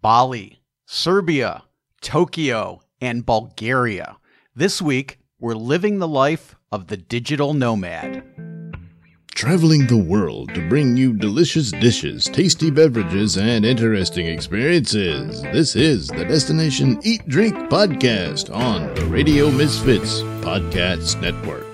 Bali, Serbia, Tokyo, and Bulgaria. This week, we're living the life of the digital nomad. Traveling the world to bring you delicious dishes, tasty beverages, and interesting experiences. This is the Destination Eat Drink Podcast on the Radio Misfits Podcast Network.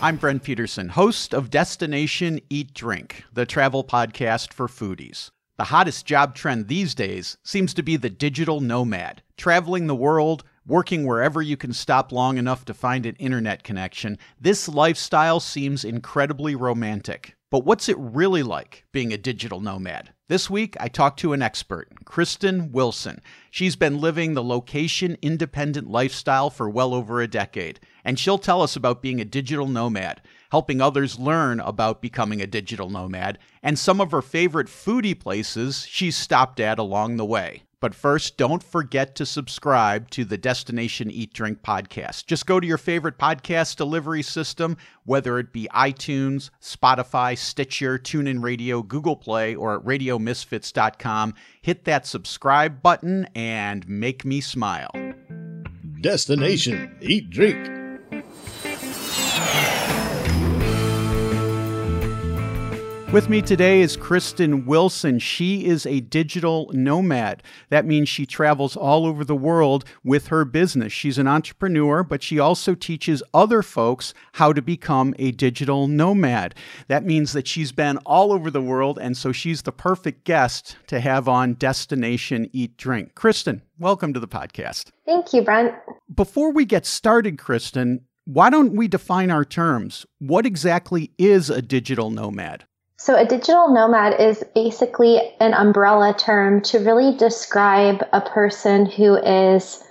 I'm Brent Peterson, host of Destination Eat Drink, the travel podcast for foodies. The hottest job trend these days seems to be the digital nomad, traveling the world, working wherever you can stop long enough to find an internet connection. This lifestyle seems incredibly romantic. But what's it really like being a digital nomad? This week, I talked to an expert, Kristen Wilson. She's been living the location independent lifestyle for well over a decade, and she'll tell us about being a digital nomad, helping others learn about becoming a digital nomad, and some of her favorite foodie places she's stopped at along the way. But first, don't forget to subscribe to the Destination Eat Drink podcast. Just go to your favorite podcast delivery system, whether it be iTunes, Spotify, Stitcher, TuneIn Radio, Google Play, or at radiomisfits.com. Hit that subscribe button and make me smile. Destination Eat Drink. With me today is Kristen Wilson. She is a digital nomad. That means she travels all over the world with her business. She's an entrepreneur, but she also teaches other folks how to become a digital nomad. That means that she's been all over the world, and so she's the perfect guest to have on Destination Eat Drink. Kristen, welcome to the podcast. Thank you, Brent. Before we get started, Kristen, why don't we define our terms? What exactly is a digital nomad? So, a digital nomad is basically an umbrella term to really describe a person who is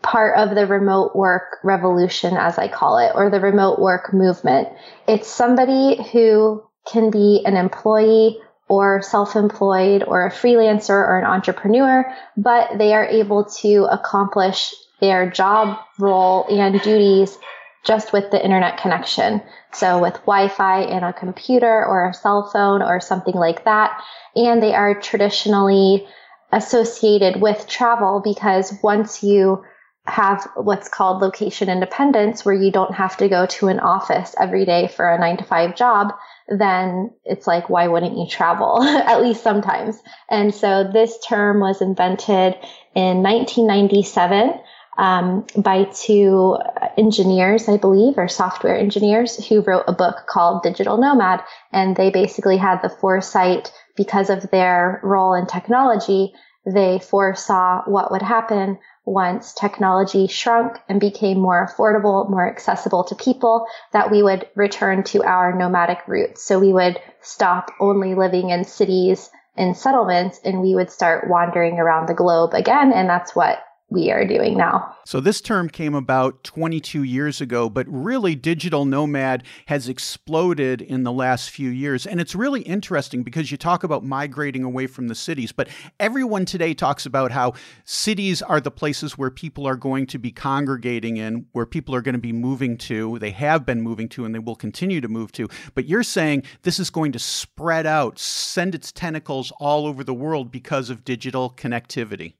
part of the remote work revolution, as I call it, or the remote work movement. It's somebody who can be an employee or self employed or a freelancer or an entrepreneur, but they are able to accomplish their job role and duties just with the internet connection. So with Wi-Fi and a computer or a cell phone or something like that. And they are traditionally associated with travel because once you have what's called location independence, where you don't have to go to an office every day for a nine to five job, then it's like, why wouldn't you travel? At least sometimes. And so this term was invented in 1997 um, by two engineers, I believe, or software engineers who wrote a book called Digital Nomad. And they basically had the foresight because of their role in technology. They foresaw what would happen once technology shrunk and became more affordable, more accessible to people, that we would return to our nomadic roots. So we would stop only living in cities and settlements and we would start wandering around the globe again. And that's what we are doing now. So, this term came about 22 years ago, but really, digital nomad has exploded in the last few years. And it's really interesting because you talk about migrating away from the cities, but everyone today talks about how cities are the places where people are going to be congregating in, where people are going to be moving to. They have been moving to, and they will continue to move to. But you're saying this is going to spread out, send its tentacles all over the world because of digital connectivity.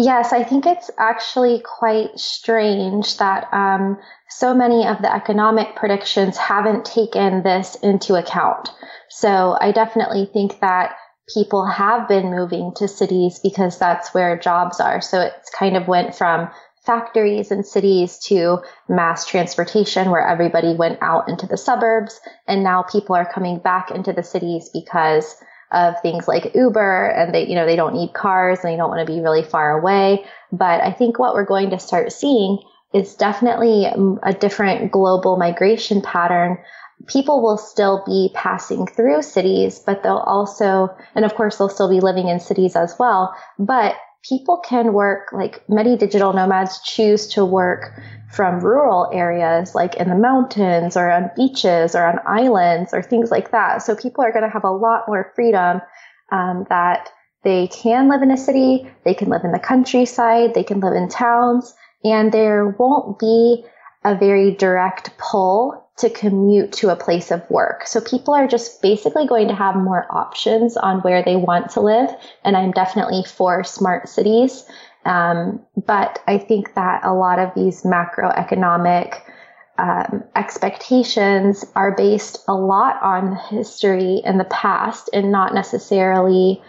Yes, I think it's actually quite strange that um, so many of the economic predictions haven't taken this into account. So I definitely think that people have been moving to cities because that's where jobs are. So it's kind of went from factories and cities to mass transportation where everybody went out into the suburbs. And now people are coming back into the cities because of things like Uber and they, you know, they don't need cars and they don't want to be really far away. But I think what we're going to start seeing is definitely um, a different global migration pattern. People will still be passing through cities, but they'll also, and of course they'll still be living in cities as well, but people can work, like many digital nomads choose to work from rural areas, like in the mountains or on beaches or on islands or things like that. So people are going to have a lot more freedom um, that they can live in a city, they can live in the countryside, they can live in towns, and there won't be a very direct pull to commute to a place of work. So people are just basically going to have more options on where they want to live. And I'm definitely for smart cities. Um, but I think that a lot of these macroeconomic um, expectations are based a lot on history in the past and not necessarily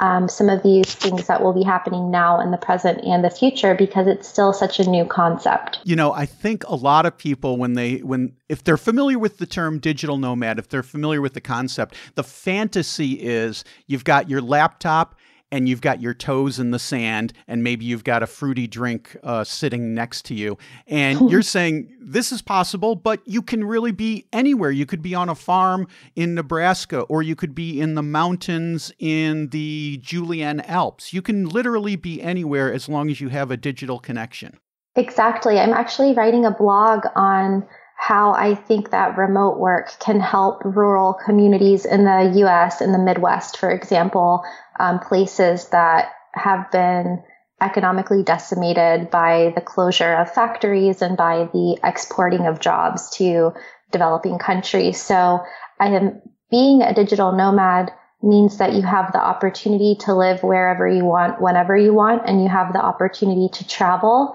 um, some of these things that will be happening now in the present and the future because it's still such a new concept. You know, I think a lot of people when they when if they're familiar with the term digital nomad, if they're familiar with the concept, the fantasy is you've got your laptop and you've got your toes in the sand and maybe you've got a fruity drink uh, sitting next to you. And you're saying this is possible but you can really be anywhere. You could be on a farm in nebraska or you could be in the mountains in the julian alps. You can literally be anywhere as long as you have a digital connection. Exactly. I'm actually writing a blog on how I think that remote work can help rural communities in the US, in the Midwest, for example, um, places that have been economically decimated by the closure of factories and by the exporting of jobs to developing countries. So I am being a digital nomad means that you have the opportunity to live wherever you want, whenever you want, and you have the opportunity to travel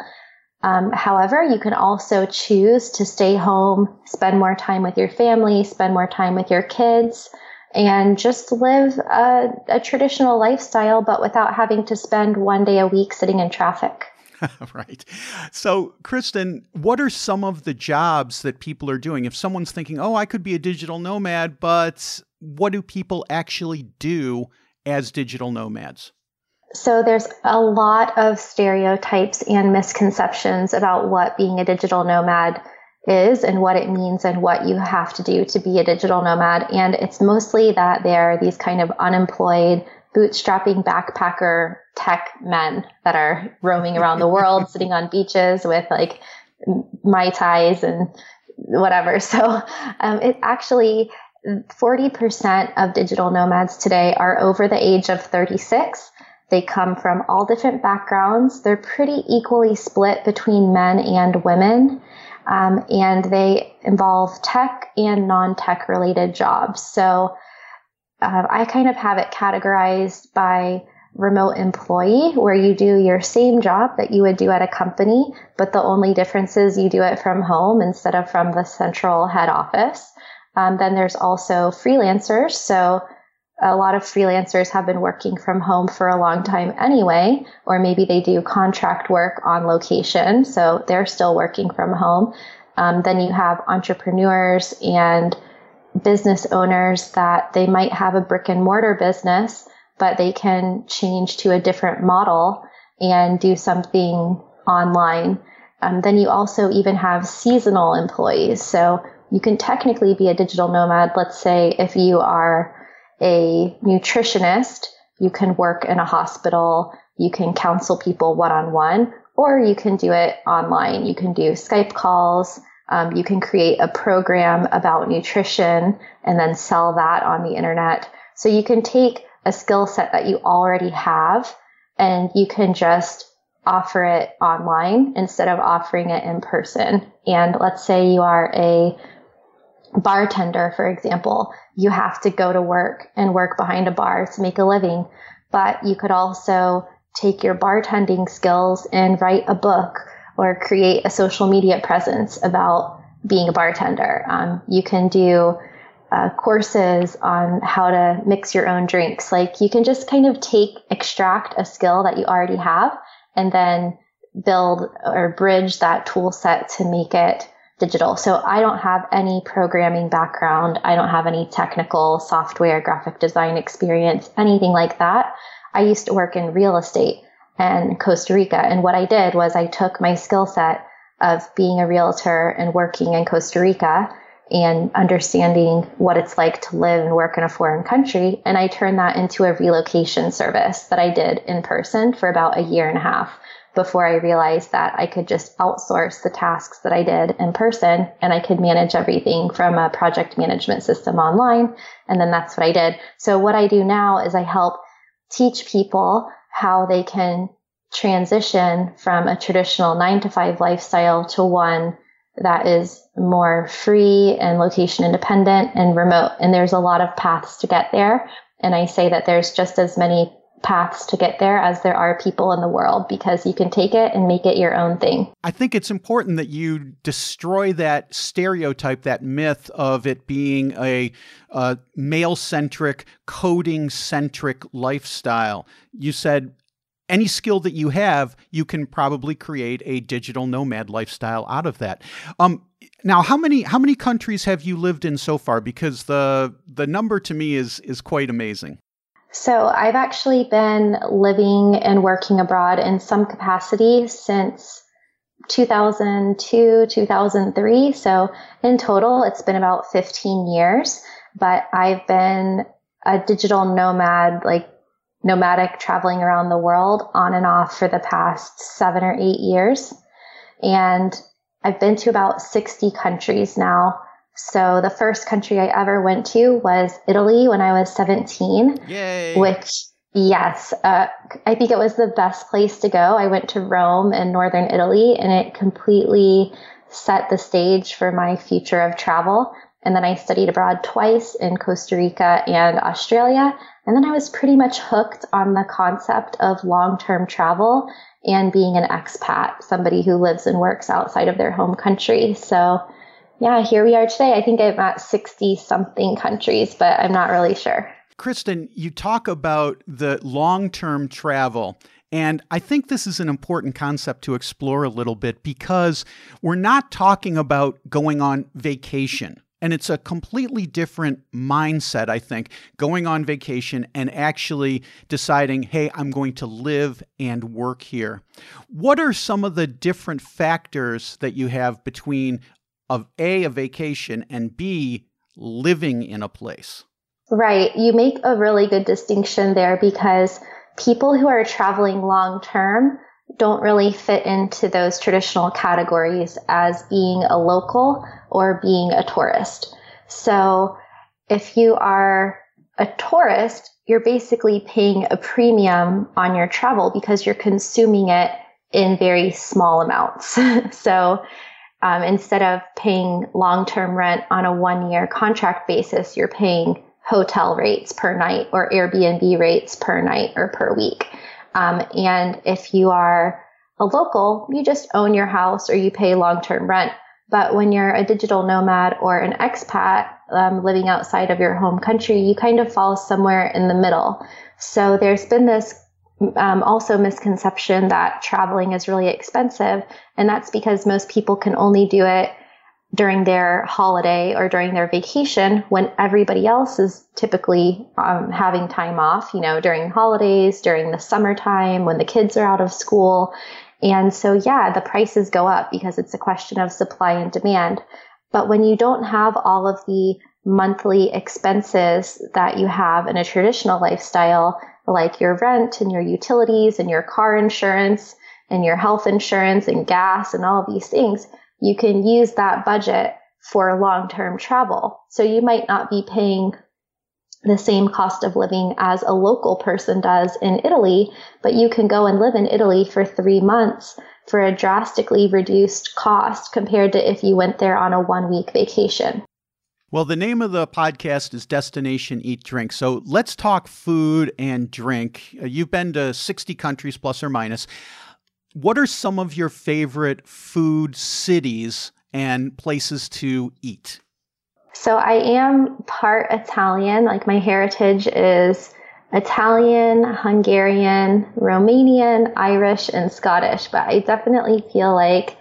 um, however, you can also choose to stay home, spend more time with your family, spend more time with your kids, and just live a, a traditional lifestyle, but without having to spend one day a week sitting in traffic. right. So, Kristen, what are some of the jobs that people are doing? If someone's thinking, oh, I could be a digital nomad, but what do people actually do as digital nomads? So there's a lot of stereotypes and misconceptions about what being a digital nomad is and what it means and what you have to do to be a digital nomad. And it's mostly that they're these kind of unemployed, bootstrapping backpacker tech men that are roaming around the world, sitting on beaches with like Mai Tais and whatever. So um, it actually, 40% of digital nomads today are over the age of 36 they come from all different backgrounds. They're pretty equally split between men and women. Um, and they involve tech and non tech related jobs. So uh, I kind of have it categorized by remote employee, where you do your same job that you would do at a company, but the only difference is you do it from home instead of from the central head office. Um, then there's also freelancers. So a lot of freelancers have been working from home for a long time anyway, or maybe they do contract work on location, so they're still working from home. Um, then you have entrepreneurs and business owners that they might have a brick and mortar business, but they can change to a different model and do something online. Um, then you also even have seasonal employees. So you can technically be a digital nomad. Let's say if you are a nutritionist, you can work in a hospital, you can counsel people one on one, or you can do it online. You can do Skype calls. Um, you can create a program about nutrition and then sell that on the internet. So you can take a skill set that you already have and you can just offer it online instead of offering it in person. And let's say you are a bartender, for example, you have to go to work and work behind a bar to make a living. But you could also take your bartending skills and write a book or create a social media presence about being a bartender. Um, you can do uh, courses on how to mix your own drinks. Like you can just kind of take, extract a skill that you already have and then build or bridge that tool set to make it digital. So I don't have any programming background. I don't have any technical software, graphic design experience, anything like that. I used to work in real estate in Costa Rica. And what I did was I took my skill set of being a realtor and working in Costa Rica and understanding what it's like to live and work in a foreign country. And I turned that into a relocation service that I did in person for about a year and a half before I realized that I could just outsource the tasks that I did in person and I could manage everything from a project management system online. And then that's what I did. So what I do now is I help teach people how they can transition from a traditional nine to five lifestyle to one that is more free and location independent and remote. And there's a lot of paths to get there. And I say that there's just as many paths to get there as there are people in the world because you can take it and make it your own thing. I think it's important that you destroy that stereotype, that myth of it being a, a male centric, coding centric lifestyle. You said any skill that you have, you can probably create a digital nomad lifestyle out of that. Um, now, how many how many countries have you lived in so far? Because the the number to me is is quite amazing. So I've actually been living and working abroad in some capacity since 2002, 2003. So in total, it's been about 15 years, but I've been a digital nomad, like nomadic traveling around the world on and off for the past seven or eight years. And I've been to about 60 countries now. So the first country I ever went to was Italy when I was 17, Yay. which yes, uh, I think it was the best place to go. I went to Rome in northern Italy and it completely set the stage for my future of travel. And then I studied abroad twice in Costa Rica and Australia. And then I was pretty much hooked on the concept of long-term travel and being an expat, somebody who lives and works outside of their home country. So yeah, here we are today. I think I'm at 60 something countries, but I'm not really sure. Kristen, you talk about the long term travel. And I think this is an important concept to explore a little bit because we're not talking about going on vacation. And it's a completely different mindset, I think, going on vacation and actually deciding, hey, I'm going to live and work here. What are some of the different factors that you have between of A, a vacation, and B, living in a place. Right. You make a really good distinction there because people who are traveling long term don't really fit into those traditional categories as being a local or being a tourist. So if you are a tourist, you're basically paying a premium on your travel because you're consuming it in very small amounts. so um, instead of paying long term rent on a one year contract basis, you're paying hotel rates per night or Airbnb rates per night or per week. Um, and if you are a local, you just own your house or you pay long term rent. But when you're a digital nomad or an expat um, living outside of your home country, you kind of fall somewhere in the middle. So there's been this um, also misconception that traveling is really expensive. And that's because most people can only do it during their holiday or during their vacation when everybody else is typically um, having time off, you know, during holidays, during the summertime, when the kids are out of school. And so, yeah, the prices go up because it's a question of supply and demand. But when you don't have all of the monthly expenses that you have in a traditional lifestyle, like your rent and your utilities and your car insurance and your health insurance and gas and all these things, you can use that budget for long term travel. So you might not be paying the same cost of living as a local person does in Italy, but you can go and live in Italy for three months for a drastically reduced cost compared to if you went there on a one week vacation. Well, the name of the podcast is Destination Eat Drink. So let's talk food and drink. Uh, you've been to 60 countries plus or minus. What are some of your favorite food cities and places to eat? So I am part Italian. Like my heritage is Italian, Hungarian, Romanian, Irish, and Scottish. But I definitely feel like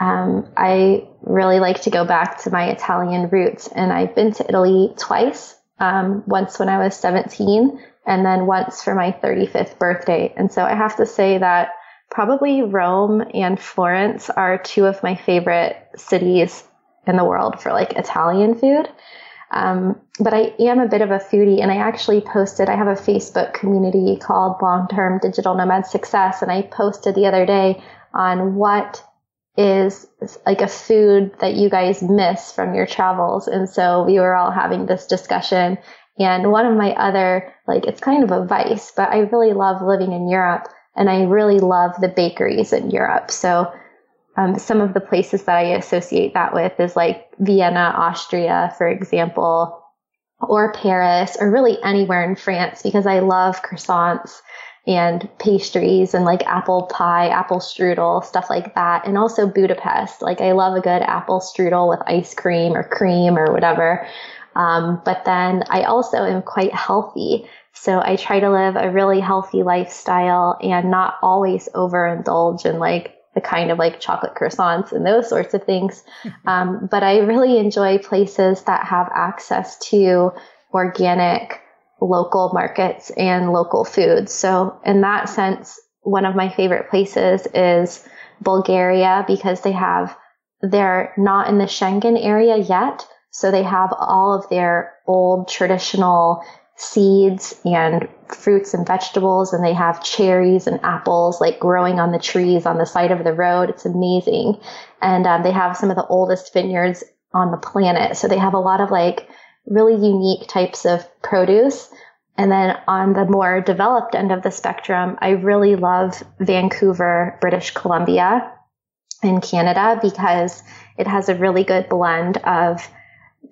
um, I really like to go back to my Italian roots, and I've been to Italy twice. Um, once when I was 17, and then once for my 35th birthday. And so I have to say that probably Rome and Florence are two of my favorite cities in the world for like Italian food. Um, but I am a bit of a foodie and I actually posted, I have a Facebook community called Long Term Digital Nomad Success. And I posted the other day on what is like a food that you guys miss from your travels. And so we were all having this discussion. And one of my other, like, it's kind of a vice, but I really love living in Europe and I really love the bakeries in Europe. So um, some of the places that I associate that with is like Vienna, Austria, for example, or Paris, or really anywhere in France because I love croissants and pastries and like apple pie, apple strudel, stuff like that. And also Budapest. Like I love a good apple strudel with ice cream or cream or whatever. Um, but then I also am quite healthy. So I try to live a really healthy lifestyle and not always overindulge in like the kind of like chocolate croissants and those sorts of things. Um, but I really enjoy places that have access to organic local markets and local foods. So in that sense, one of my favorite places is Bulgaria because they have, they're not in the Schengen area yet. So they have all of their old traditional seeds and fruits and vegetables and they have cherries and apples like growing on the trees on the side of the road. It's amazing. And um, they have some of the oldest vineyards on the planet. So they have a lot of like really unique types of produce. And then on the more developed end of the spectrum, I really love Vancouver, British Columbia in Canada because it has a really good blend of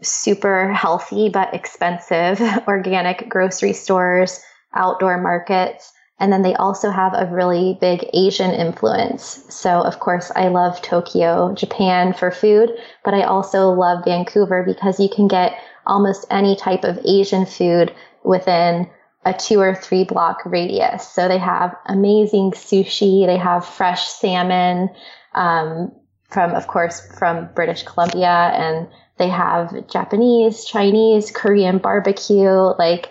super healthy but expensive organic grocery stores, outdoor markets, and then they also have a really big Asian influence. So, of course, I love Tokyo, Japan for food, but I also love Vancouver because you can get almost any type of Asian food within a two or three block radius. So they have amazing sushi. They have fresh salmon, um, from, of course, from British Columbia and they have Japanese, Chinese, Korean barbecue, like,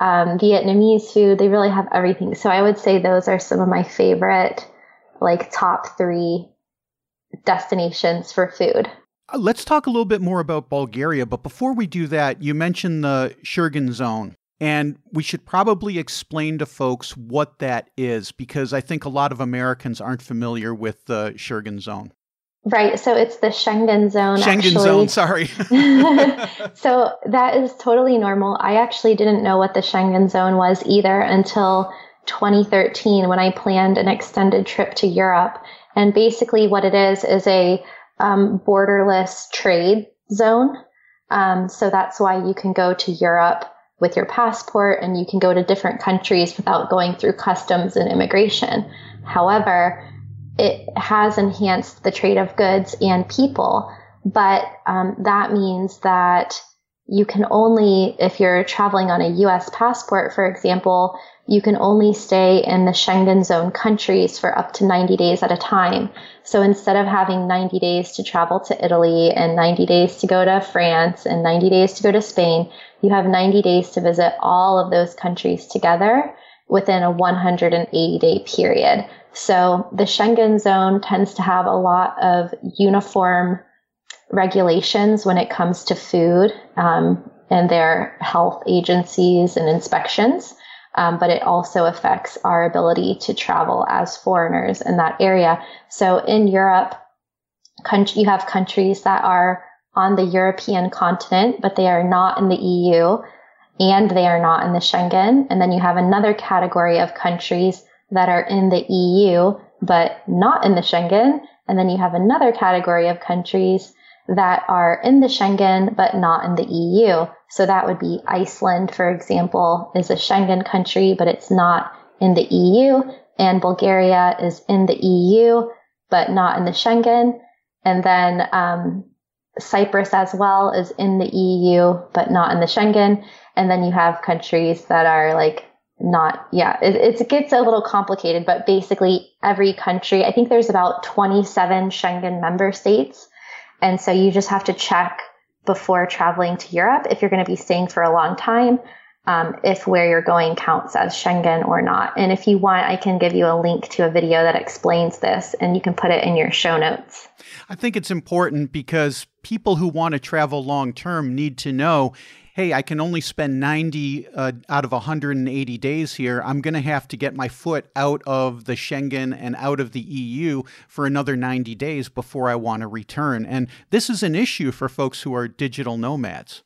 um, Vietnamese food. They really have everything. So I would say those are some of my favorite, like top three destinations for food. Uh, let's talk a little bit more about Bulgaria. But before we do that, you mentioned the Shurgan zone. And we should probably explain to folks what that is because I think a lot of Americans aren't familiar with the Shurgan zone. Right. So it's the Schengen zone. Schengen actually. zone, sorry. so that is totally normal. I actually didn't know what the Schengen zone was either until 2013 when I planned an extended trip to Europe. And basically what it is is a um, borderless trade zone. Um, so that's why you can go to Europe with your passport and you can go to different countries without going through customs and immigration. However, it has enhanced the trade of goods and people, but um, that means that you can only, if you're traveling on a US passport, for example, you can only stay in the Schengen zone countries for up to 90 days at a time. So instead of having 90 days to travel to Italy and 90 days to go to France and 90 days to go to Spain, you have 90 days to visit all of those countries together within a 180 day period. So the Schengen zone tends to have a lot of uniform regulations when it comes to food um, and their health agencies and inspections. Um, but it also affects our ability to travel as foreigners in that area. So in Europe, you have countries that are on the European continent, but they are not in the EU and they are not in the Schengen. And then you have another category of countries that are in the EU, but not in the Schengen. And then you have another category of countries that are in the Schengen, but not in the EU. So that would be Iceland, for example, is a Schengen country, but it's not in the EU. And Bulgaria is in the EU, but not in the Schengen. And then um, Cyprus as well is in the EU, but not in the Schengen. And then you have countries that are like not, yeah, it, it gets a little complicated, but basically every country, I think there's about 27 Schengen member states. And so you just have to check before traveling to Europe if you're going to be staying for a long time. Um, if where you're going counts as Schengen or not. And if you want, I can give you a link to a video that explains this and you can put it in your show notes. I think it's important because people who want to travel long term need to know hey, I can only spend 90 uh, out of 180 days here. I'm going to have to get my foot out of the Schengen and out of the EU for another 90 days before I want to return. And this is an issue for folks who are digital nomads.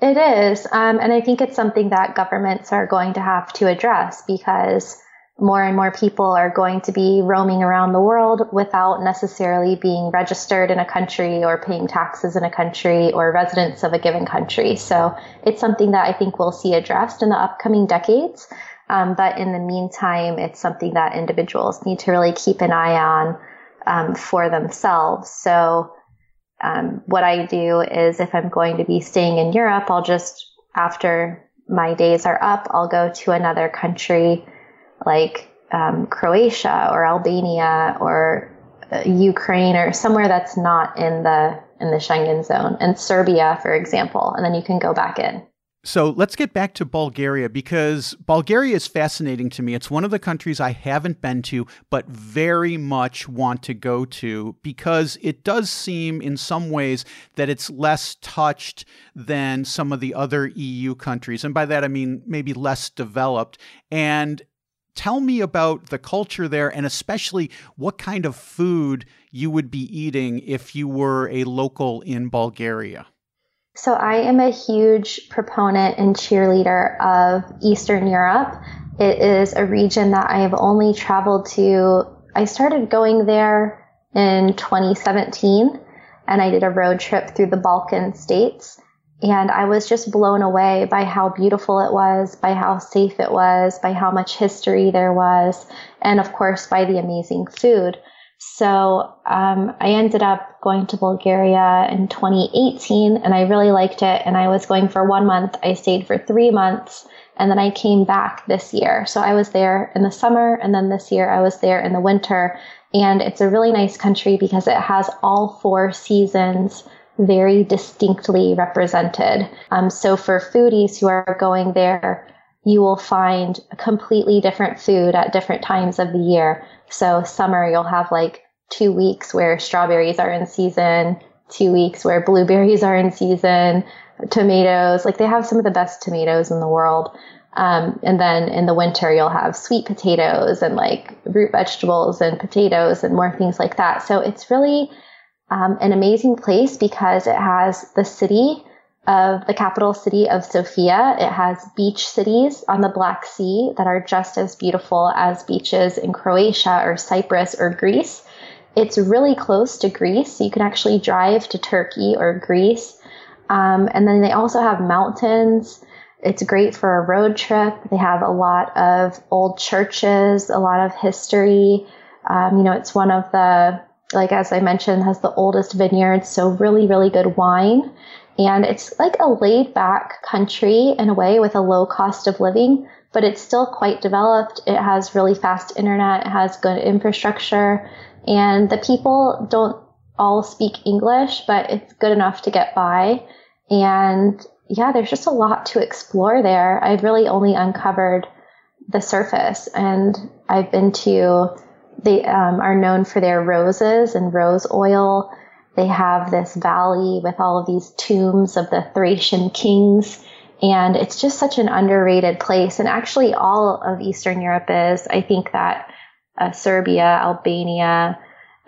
It is. Um, and I think it's something that governments are going to have to address because more and more people are going to be roaming around the world without necessarily being registered in a country or paying taxes in a country or residents of a given country. So it's something that I think we'll see addressed in the upcoming decades. Um, but in the meantime, it's something that individuals need to really keep an eye on um, for themselves. So um, what I do is if I'm going to be staying in Europe, I'll just, after my days are up, I'll go to another country like um, Croatia or Albania or uh, Ukraine or somewhere that's not in the in the Schengen zone, and Serbia, for example, and then you can go back in. So let's get back to Bulgaria because Bulgaria is fascinating to me. It's one of the countries I haven't been to, but very much want to go to because it does seem in some ways that it's less touched than some of the other EU countries. And by that, I mean maybe less developed. And tell me about the culture there and especially what kind of food you would be eating if you were a local in Bulgaria. So I am a huge proponent and cheerleader of Eastern Europe. It is a region that I have only traveled to. I started going there in 2017 and I did a road trip through the Balkan states. And I was just blown away by how beautiful it was, by how safe it was, by how much history there was, and of course by the amazing food. So um, I ended up going to Bulgaria in 2018 and I really liked it. And I was going for one month. I stayed for three months and then I came back this year. So I was there in the summer and then this year I was there in the winter. And it's a really nice country because it has all four seasons very distinctly represented. Um, so for foodies who are going there, you will find a completely different food at different times of the year. So summer, you'll have like two weeks where strawberries are in season, two weeks where blueberries are in season, tomatoes, like they have some of the best tomatoes in the world. Um, and then in the winter, you'll have sweet potatoes and like root vegetables and potatoes and more things like that. So it's really um, an amazing place because it has the city of the capital city of Sofia. It has beach cities on the Black Sea that are just as beautiful as beaches in Croatia or Cyprus or Greece. It's really close to Greece. So you can actually drive to Turkey or Greece. Um, and then they also have mountains. It's great for a road trip. They have a lot of old churches, a lot of history. Um, you know, it's one of the, like as I mentioned, has the oldest vineyards. So really, really good wine. And it's like a laid back country in a way with a low cost of living, but it's still quite developed. It has really fast internet, it has good infrastructure, and the people don't all speak English, but it's good enough to get by. And yeah, there's just a lot to explore there. I've really only uncovered the surface, and I've been to, they um, are known for their roses and rose oil they have this valley with all of these tombs of the Thracian kings. And it's just such an underrated place. And actually, all of Eastern Europe is. I think that uh, Serbia, Albania,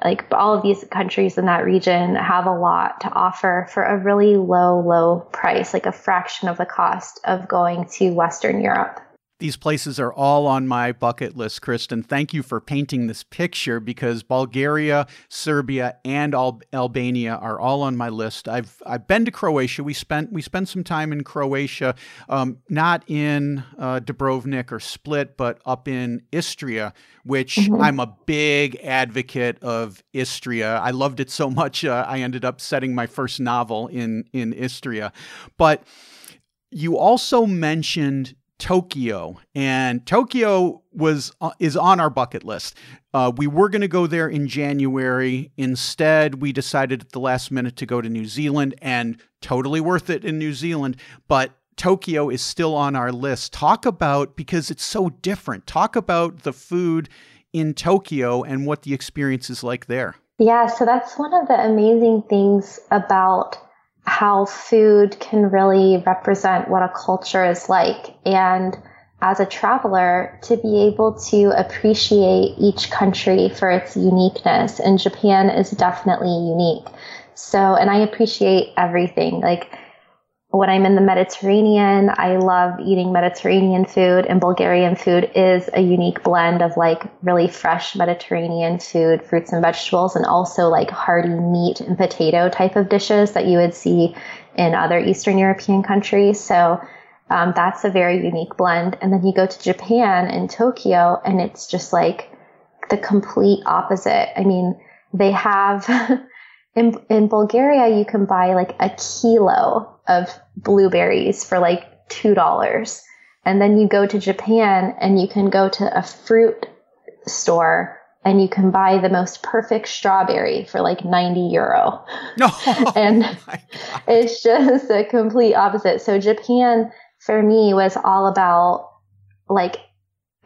like all of these countries in that region have a lot to offer for a really low, low price, like a fraction of the cost of going to Western Europe. These places are all on my bucket list, Kristen. Thank you for painting this picture because Bulgaria, Serbia, and Al- Albania are all on my list. I've I've been to Croatia. We spent we spent some time in Croatia, um, not in uh, Dubrovnik or Split, but up in Istria, which mm-hmm. I'm a big advocate of Istria. I loved it so much. Uh, I ended up setting my first novel in in Istria, but. You also mentioned Tokyo, and Tokyo was uh, is on our bucket list. Uh, we were going to go there in January. Instead, we decided at the last minute to go to New Zealand, and totally worth it in New Zealand. But Tokyo is still on our list. Talk about because it's so different. Talk about the food in Tokyo and what the experience is like there. Yeah, so that's one of the amazing things about how food can really represent what a culture is like. And as a traveler, to be able to appreciate each country for its uniqueness. And Japan is definitely unique. So, and I appreciate everything. Like, when I'm in the Mediterranean, I love eating Mediterranean food and Bulgarian food is a unique blend of like really fresh Mediterranean food, fruits and vegetables, and also like hearty meat and potato type of dishes that you would see in other Eastern European countries. So um, that's a very unique blend. And then you go to Japan and Tokyo and it's just like the complete opposite. I mean, they have in, in Bulgaria, you can buy like a kilo of blueberries for like $2. And then you go to Japan and you can go to a fruit store and you can buy the most perfect strawberry for like 90 euro. No. and oh it's just a complete opposite. So Japan for me was all about like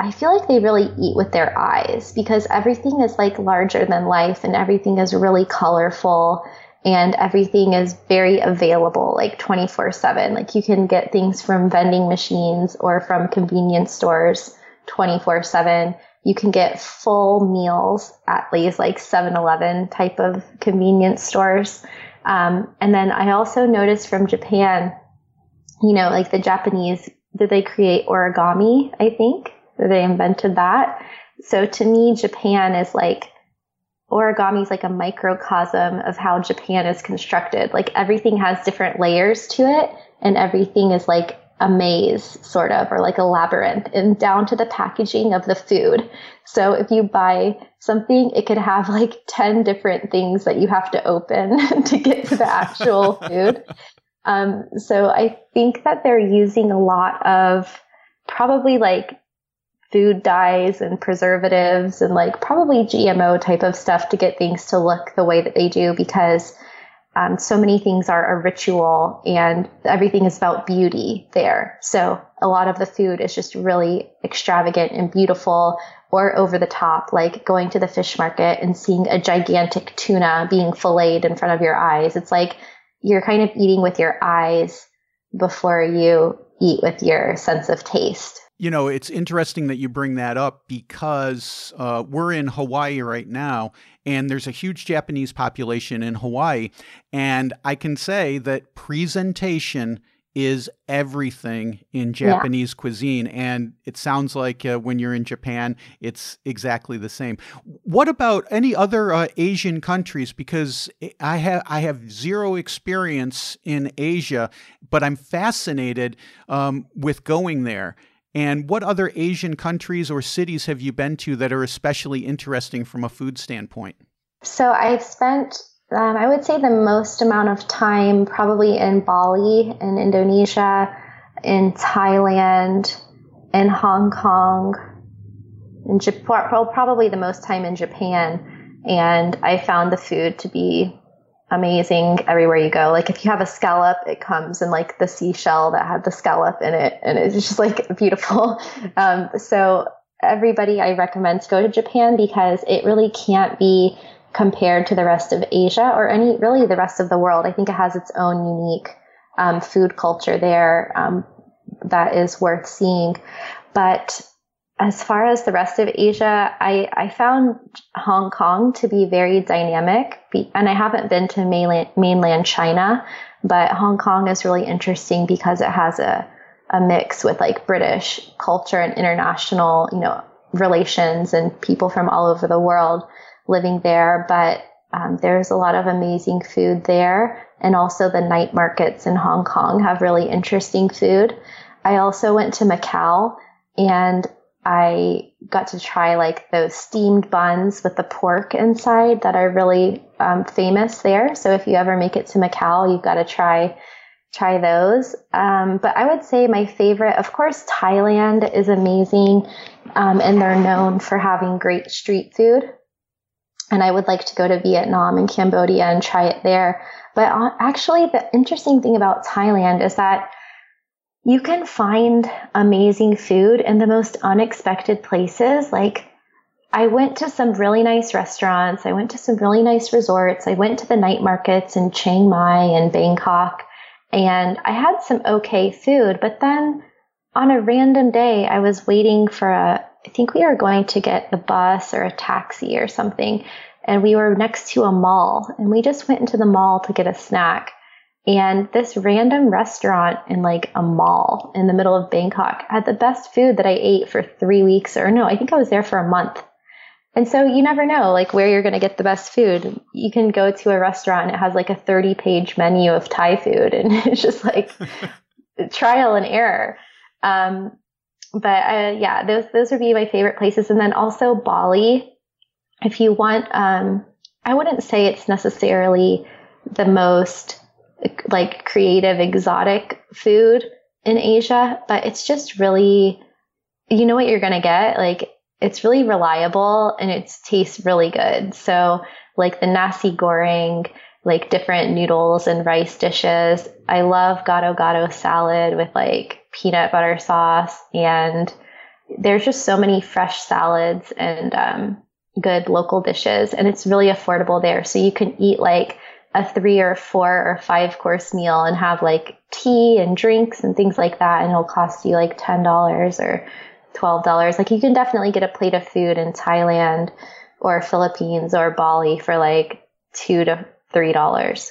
I feel like they really eat with their eyes because everything is like larger than life and everything is really colorful and everything is very available like 24 7. Like you can get things from vending machines or from convenience stores 24 7. You can get full meals at these like 7 Eleven type of convenience stores. Um, and then I also noticed from Japan, you know, like the Japanese, did they create origami? I think they invented that. So to me, Japan is like origami is like a microcosm of how Japan is constructed. Like everything has different layers to it and everything is like a maze sort of or like a labyrinth and down to the packaging of the food. So if you buy something, it could have like 10 different things that you have to open to get to the actual food. Um, so I think that they're using a lot of probably like food dyes and preservatives and like probably GMO type of stuff to get things to look the way that they do because um, so many things are a ritual and everything is about beauty there. So a lot of the food is just really extravagant and beautiful or over the top, like going to the fish market and seeing a gigantic tuna being filleted in front of your eyes. It's like you're kind of eating with your eyes before you eat with your sense of taste. You know, it's interesting that you bring that up because uh, we're in Hawaii right now, and there's a huge Japanese population in Hawaii. And I can say that presentation is everything in Japanese yeah. cuisine. And it sounds like uh, when you're in Japan, it's exactly the same. What about any other uh, Asian countries? Because I have I have zero experience in Asia, but I'm fascinated um, with going there. And what other Asian countries or cities have you been to that are especially interesting from a food standpoint? So I've spent, um, I would say, the most amount of time probably in Bali, in Indonesia, in Thailand, in Hong Kong, in Japan, probably the most time in Japan. And I found the food to be amazing everywhere you go. Like if you have a scallop, it comes in like the seashell that had the scallop in it, and it's just like beautiful. Um, so everybody, I recommend to go to Japan because it really can't be compared to the rest of Asia or any really the rest of the world. I think it has its own unique um, food culture there um, that is worth seeing. But as far as the rest of Asia, I, I found Hong Kong to be very dynamic. And I haven't been to mainland, mainland China, but Hong Kong is really interesting because it has a, a mix with like British culture and international, you know, relations and people from all over the world living there. But um, there's a lot of amazing food there. And also the night markets in Hong Kong have really interesting food. I also went to Macau and I got to try like those steamed buns with the pork inside that are really um, famous there. So if you ever make it to Macau, you've got to try try those. Um, but I would say my favorite, of course, Thailand is amazing, um, and they're known for having great street food. And I would like to go to Vietnam and Cambodia and try it there. But uh, actually, the interesting thing about Thailand is that you can find amazing food in the most unexpected places. Like, I went to some really nice restaurants. I went to some really nice resorts. I went to the night markets in Chiang Mai and Bangkok, and I had some okay food. But then on a random day, I was waiting for a, I think we were going to get the bus or a taxi or something. And we were next to a mall, and we just went into the mall to get a snack. And this random restaurant in like a mall in the middle of Bangkok had the best food that I ate for three weeks, or no, I think I was there for a month. And so you never know like where you're going to get the best food. You can go to a restaurant and it has like a 30 page menu of Thai food and it's just like trial and error. Um, but uh, yeah, those those would be my favorite places. And then also Bali, if you want, um, I wouldn't say it's necessarily the most like creative, exotic food in Asia, but it's just really, you know what you're gonna get. Like it's really reliable and it tastes really good. So like the nasi goreng, like different noodles and rice dishes. I love gado gado salad with like peanut butter sauce and there's just so many fresh salads and um, good local dishes and it's really affordable there so you can eat like a three or four or five course meal and have like tea and drinks and things like that and it'll cost you like $10 or $12 like you can definitely get a plate of food in thailand or philippines or bali for like two to three dollars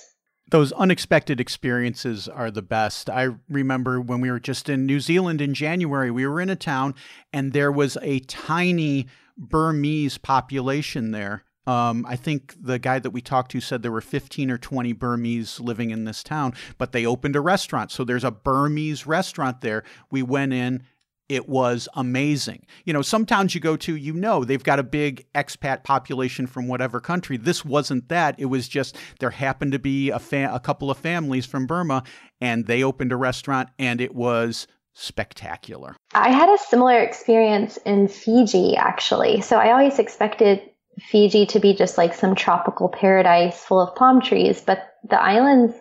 those unexpected experiences are the best. I remember when we were just in New Zealand in January, we were in a town and there was a tiny Burmese population there. Um, I think the guy that we talked to said there were 15 or 20 Burmese living in this town, but they opened a restaurant. So there's a Burmese restaurant there. We went in it was amazing. You know, some towns you go to, you know, they've got a big expat population from whatever country. This wasn't that. It was just there happened to be a, fa- a couple of families from Burma and they opened a restaurant and it was spectacular. I had a similar experience in Fiji, actually. So I always expected Fiji to be just like some tropical paradise full of palm trees, but the islands,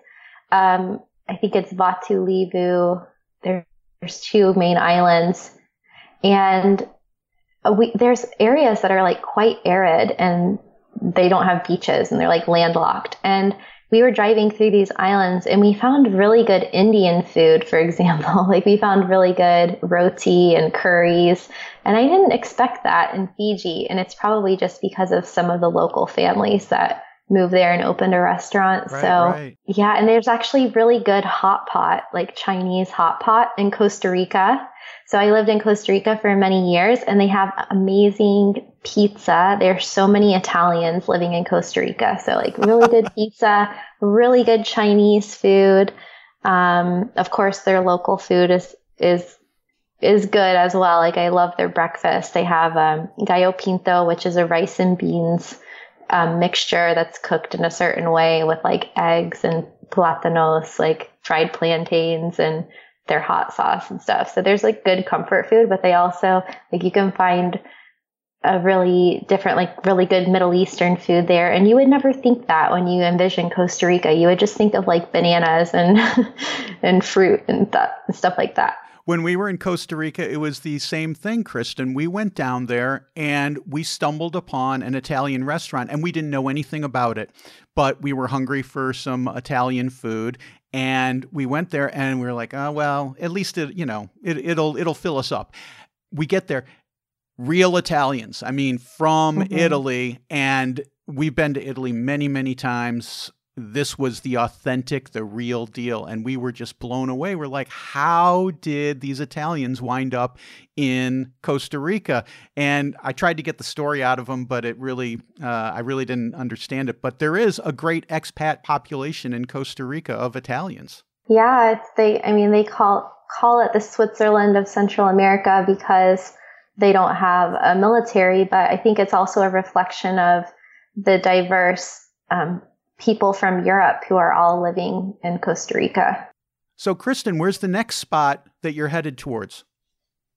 um, I think it's Viti Levu. There there's two main islands, and we, there's areas that are like quite arid and they don't have beaches and they're like landlocked. And we were driving through these islands and we found really good Indian food, for example. like we found really good roti and curries. And I didn't expect that in Fiji. And it's probably just because of some of the local families that moved there and opened a restaurant. Right, so right. yeah, and there's actually really good hot pot, like Chinese hot pot in Costa Rica. So I lived in Costa Rica for many years and they have amazing pizza. There's so many Italians living in Costa Rica. So like really good pizza, really good Chinese food. Um, of course their local food is, is is good as well. Like I love their breakfast. They have um, gallo pinto, which is a rice and beans um, mixture that's cooked in a certain way with like eggs and platanos, like fried plantains and their hot sauce and stuff. So there's like good comfort food, but they also like you can find a really different, like really good Middle Eastern food there. And you would never think that when you envision Costa Rica. You would just think of like bananas and and fruit and, th- and stuff like that when we were in Costa Rica, it was the same thing, Kristin. We went down there and we stumbled upon an Italian restaurant and we didn't know anything about it, but we were hungry for some Italian food. And we went there and we were like, oh, well, at least it, you know, it, it'll, it'll fill us up. We get there, real Italians. I mean, from mm-hmm. Italy. And we've been to Italy many, many times this was the authentic, the real deal. And we were just blown away. We're like, how did these Italians wind up in Costa Rica? And I tried to get the story out of them, but it really, uh, I really didn't understand it. But there is a great expat population in Costa Rica of Italians. Yeah, they. I mean, they call call it the Switzerland of Central America because they don't have a military, but I think it's also a reflection of the diverse um, people from Europe who are all living in Costa Rica. So, Kristin, where's the next spot that you're headed towards?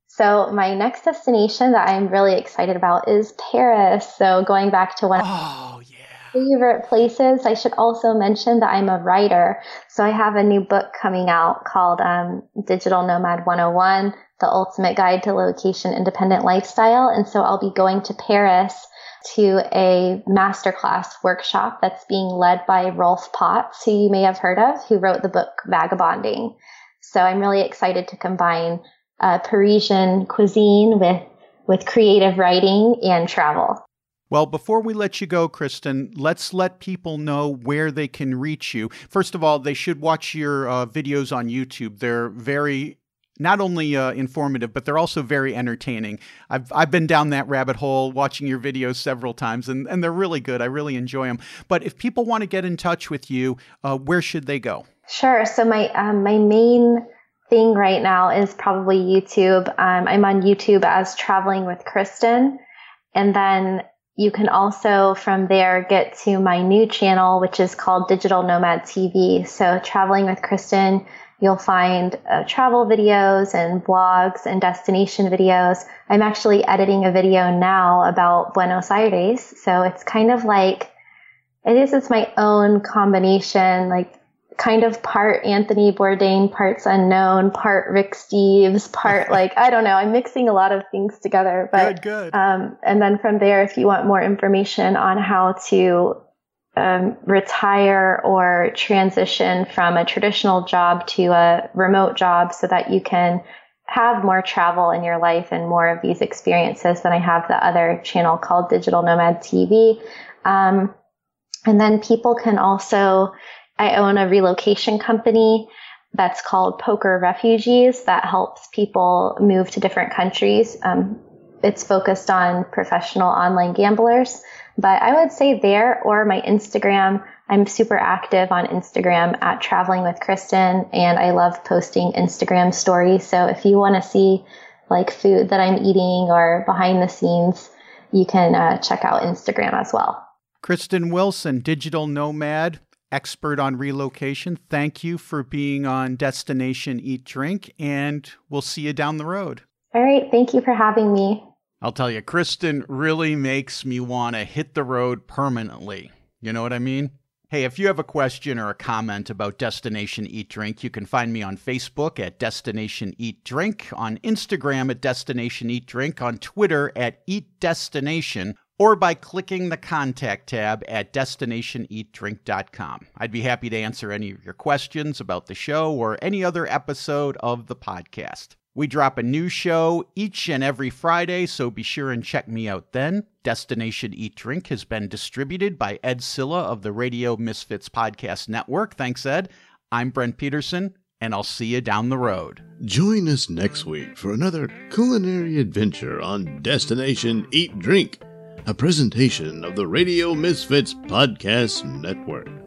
So, my next destination that I'm really excited about is Paris. So, going back to one oh, yeah. favorite places, I should also mention that I'm a writer. So, I have a new book coming out called um, Digital Nomad 101 The Ultimate Guide to Location Independent Lifestyle. And so, I'll be going to Paris to a masterclass workshop that's being led by Rolf Potts, who you may have heard of, who wrote the book Vagabonding. So I'm really excited to combine uh, Parisian cuisine with with creative writing and travel. Well, before we let you go, Kristin, let's let people know where they can reach you. First of all, they should watch your uh, videos on YouTube. They're very not only uh, informative, but they're also very entertaining. I've I've been down that rabbit hole watching your videos several times, and, and they're really good. I really enjoy them. But if people want to get in touch with you, uh, where should they go? Sure. So my um, my main thing right now is probably YouTube. Um, I'm on YouTube as Traveling with Kristin, and then you can also from there get to my new channel, which is called Digital Nomad TV. So Traveling with Kristin You'll find uh, travel videos and blogs and destination videos. I'm actually editing a video now about Buenos Aires. So it's kind of like, it is, it's my own combination, like kind of part Anthony Bourdain, parts unknown, part Rick Steves, part like, I don't know. I'm mixing a lot of things together, but, good, good. Um, and then from there, if you want more information on how to um, retire or transition from a traditional job to a remote job so that you can have more travel in your life and more of these experiences than I have the other channel called Digital Nomad TV. Um, and then people can also, I own a relocation company that's called Poker Refugees that helps people move to different countries. Um, it's focused on professional online gamblers. But I would say there or my Instagram. I'm super active on Instagram at traveling with Kristin and I love posting Instagram stories. So if you want to see like food that I'm eating or behind the scenes, you can uh, check out Instagram as well. Kristin Wilson, digital nomad, expert on relocation. Thank you for being on Destination Eat Drink, and we'll see you down the road. All right. Thank you for having me. I'll tell you, Kristin really makes me want to hit the road permanently. You know what I mean? Hey, if you have a question or a comment about Destination Eat Drink, you can find me on Facebook at Destination Eat Drink, on Instagram at Destination Eat Drink, on Twitter at Eat Destination, or by clicking the contact tab at destinationeatdrink.com. I'd be happy to answer any of your questions about the show or any other episode of the podcast. We drop a new show each and every Friday, so be sure and check me out then. Destination Eat Drink has been distributed by Ed Zilla of the Radio Misfits Podcast Network. Thanks, Ed. I'm Brent Peterson, and I'll see you down the road. Join us next week for another culinary adventure on Destination Eat Drink, a presentation of the Radio Misfits Podcast Network.